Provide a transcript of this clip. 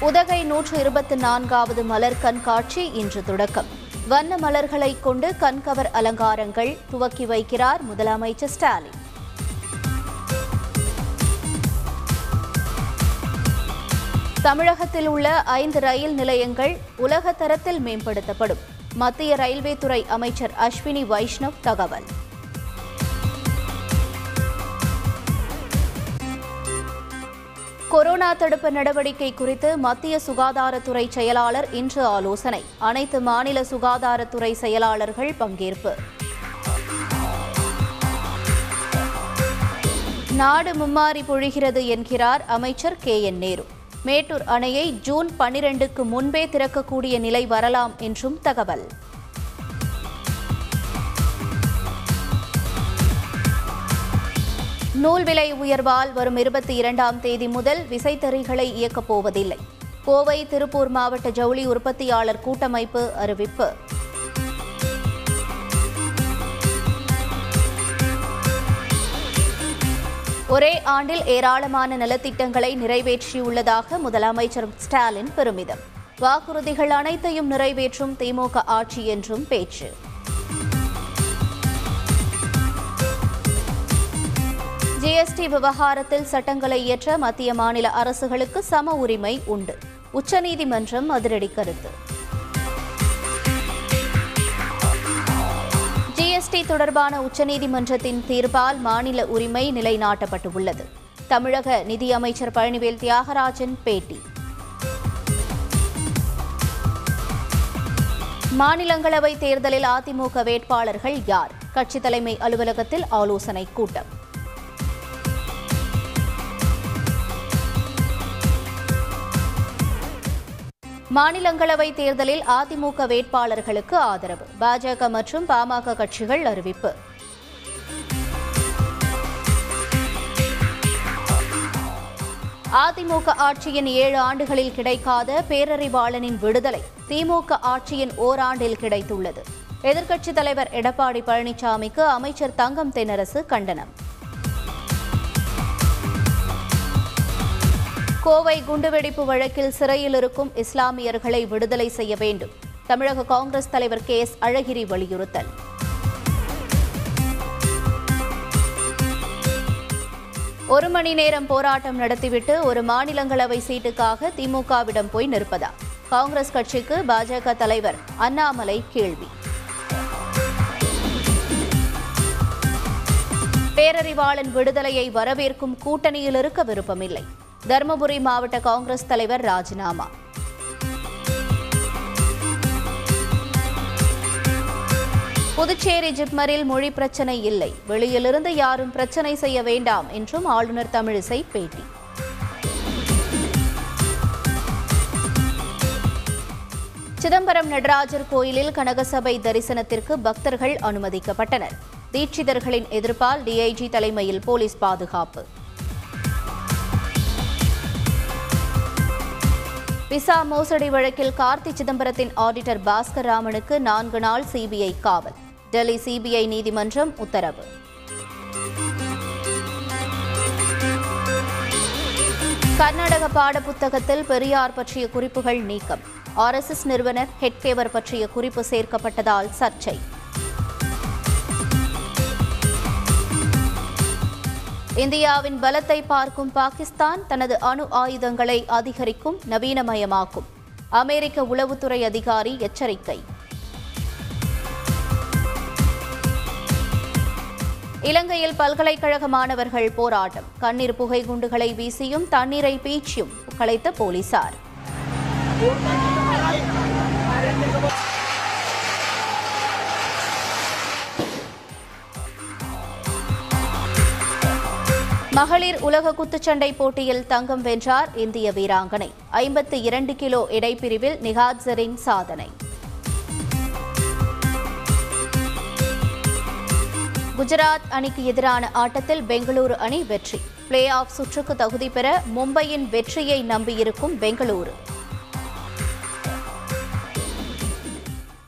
உதகை நூற்று இருபத்தி நான்காவது மலர் கண்காட்சி இன்று தொடக்கம். வண்ண மலர்களை கொண்டு கண்கவர் அலங்காரங்கள் துவக்கி வைக்கிறார் முதலமைச்சர் ஸ்டாலின். தமிழகத்தில் உள்ள ஐந்து ரயில் நிலையங்கள் உலக தரத்தில் மேம்படுத்தப்படும். மத்திய ரயில்வே துறை அமைச்சர் அஸ்வினி வைஷ்ணவ் தகவல். கொரோனா தடுப்பு நடவடிக்கை குறித்து மத்திய சுகாதாரத்துறை செயலாளர் இன்று ஆலோசனை. அனைத்து மாநில சுகாதாரத்துறை செயலாளர்கள் பங்கேற்பு. நாடு மும்மாறி பொழிகிறது என்கிறார் அமைச்சர் கே என் நேரு. மேட்டூர் அணையை ஜூன் பன்னிரண்டுக்கு முன்பே திறக்கக்கூடிய நிலை வரலாம் என்றும் தகவல். நூல் விலை உயர்வால் வரும் இருபத்தி இரண்டாம் தேதி முதல் விசைத்தறிகளை இயக்கப் போவதில்லை. கோவை திருப்பூர் மாவட்ட ஜவுளி உற்பத்தியாளர் கூட்டமைப்பு அறிவிப்பு. ஒரே ஆண்டில் ஏராளமான நலத்திட்டங்களை நிறைவேற்றியுள்ளதாக முதலமைச்சர் ஸ்டாலின் பெருமிதம். வாக்குறுதிகள் அனைத்தையும் நிறைவேற்றும் திமுக ஆட்சி என்றும் பேச்சு. ஜிஎஸ்டி விவகாரத்தில் சட்டங்களை இயற்ற மத்திய மாநில அரசுகளுக்கு சம உரிமை உண்டு. உச்சநீதிமன்றம் அதிரடி கருத்து. ஜிஎஸ்டி தொடர்பான உச்சநீதிமன்றத்தின் தீர்ப்பால் மாநில உரிமை நிலைநாட்டப்பட்டுள்ளது. தமிழக நிதியமைச்சர் பழனிவேல் தியாகராஜன் பேட்டி. மாநிலங்களவை தேர்தலில் அதிமுக வேட்பாளர்கள் யார்? கட்சித் தலைமை அலுவலகத்தில் ஆலோசனை கூட்டம். மாநிலங்களவை தேர்தலில் அதிமுக வேட்பாளர்களுக்கு ஆதரவு. பாஜக மற்றும் பாமக கட்சிகள் அறிவிப்பு. அதிமுக ஆட்சியின் ஏழு ஆண்டுகளில் கிடைக்காத பேரறிவாளனின் விடுதலை திமுக ஆட்சியின் ஓராண்டில் கிடைத்துள்ளது. எதிர்க்கட்சித் தலைவர் எடப்பாடி பழனிசாமிக்கு அமைச்சர் தங்கம் தென்னரசு கண்டனம். கோவை குண்டுவெடிப்பு வழக்கில் சிறையில் இருக்கும் இஸ்லாமியர்களை விடுதலை செய்ய வேண்டும். தமிழக காங்கிரஸ் தலைவர் கே எஸ் அழகிரி வலியுறுத்தல். ஒரு மணி நேரம் போராட்டம் நடத்திவிட்டு ஒரு மாநிலங்களவை சீட்டுக்காக திமுகவிடம் போய் நிற்பதா? காங்கிரஸ் கட்சிக்கு பாஜக தலைவர் அண்ணாமலை கேள்வி. பேரறிவாளன் விடுதலையை வரவேற்கும் கூட்டணியில் இருக்க விருப்பமில்லை. தருமபுரி மாவட்ட காங்கிரஸ் தலைவர் ராஜினாமா. புதுச்சேரி ஜிப்மரில் மொழி பிரச்சனை இல்லை. வெளியிலிருந்து யாரும் பிரச்சனை செய்ய வேண்டாம் என்றும் ஆளுநர் தமிழிசை பேட்டி. சிதம்பரம் நடராஜர் கோயிலில் கனகசபை தரிசனத்திற்கு பக்தர்கள் அனுமதிக்கப்பட்டனர். தீட்சிதர்களின் எதிர்ப்பால் டிஐஜி தலைமையில் போலீஸ் பாதுகாப்பு. விசா மோசடி வழக்கில் கார்த்தி சிதம்பரத்தின் ஆடிட்டர் பாஸ்கர் ராமனுக்கு நான்கு நாள் சிபிஐ காவல். டெல்லி சிபிஐ நீதிமன்றம் உத்தரவு. கர்நாடக பாடப்புத்தகத்தில் பெரியார் பற்றிய குறிப்புகள் நீக்கம். ஆர்எஸ்எஸ் நிறுவனர் ஹெட்கேவர் பற்றிய குறிப்பு சேர்க்கப்பட்டதால் சர்ச்சை. இந்தியாவின் பலத்தை பார்க்கும் பாகிஸ்தான் தனது அணு ஆயுதங்களை அதிகரிக்கும் நவீனமயமாக்கும். அமெரிக்க உளவுத்துறை அதிகாரி எச்சரிக்கை. இலங்கையில் பல்கலைக்கழக மாணவர்கள் போராட்டம். கண்ணீர் புகை குண்டுகளை வீசியும் தண்ணீரை பீச்சியும் கலைத்த போலீசார். மகளிர் உலக குத்துச்சண்டை போட்டியில் தங்கம் வென்றார் இந்திய வீராங்கனை. ஐம்பத்து இரண்டு கிலோ இடைப்பிரிவில் நிகாத் சாதனை. குஜராத் அணிக்கு எதிரான ஆட்டத்தில் பெங்களூரு அணி வெற்றி. பிளே ஆஃப் சுற்றுக்கு தகுதி பெற மும்பையின் வெற்றியை நம்பியிருக்கும் பெங்களூரு.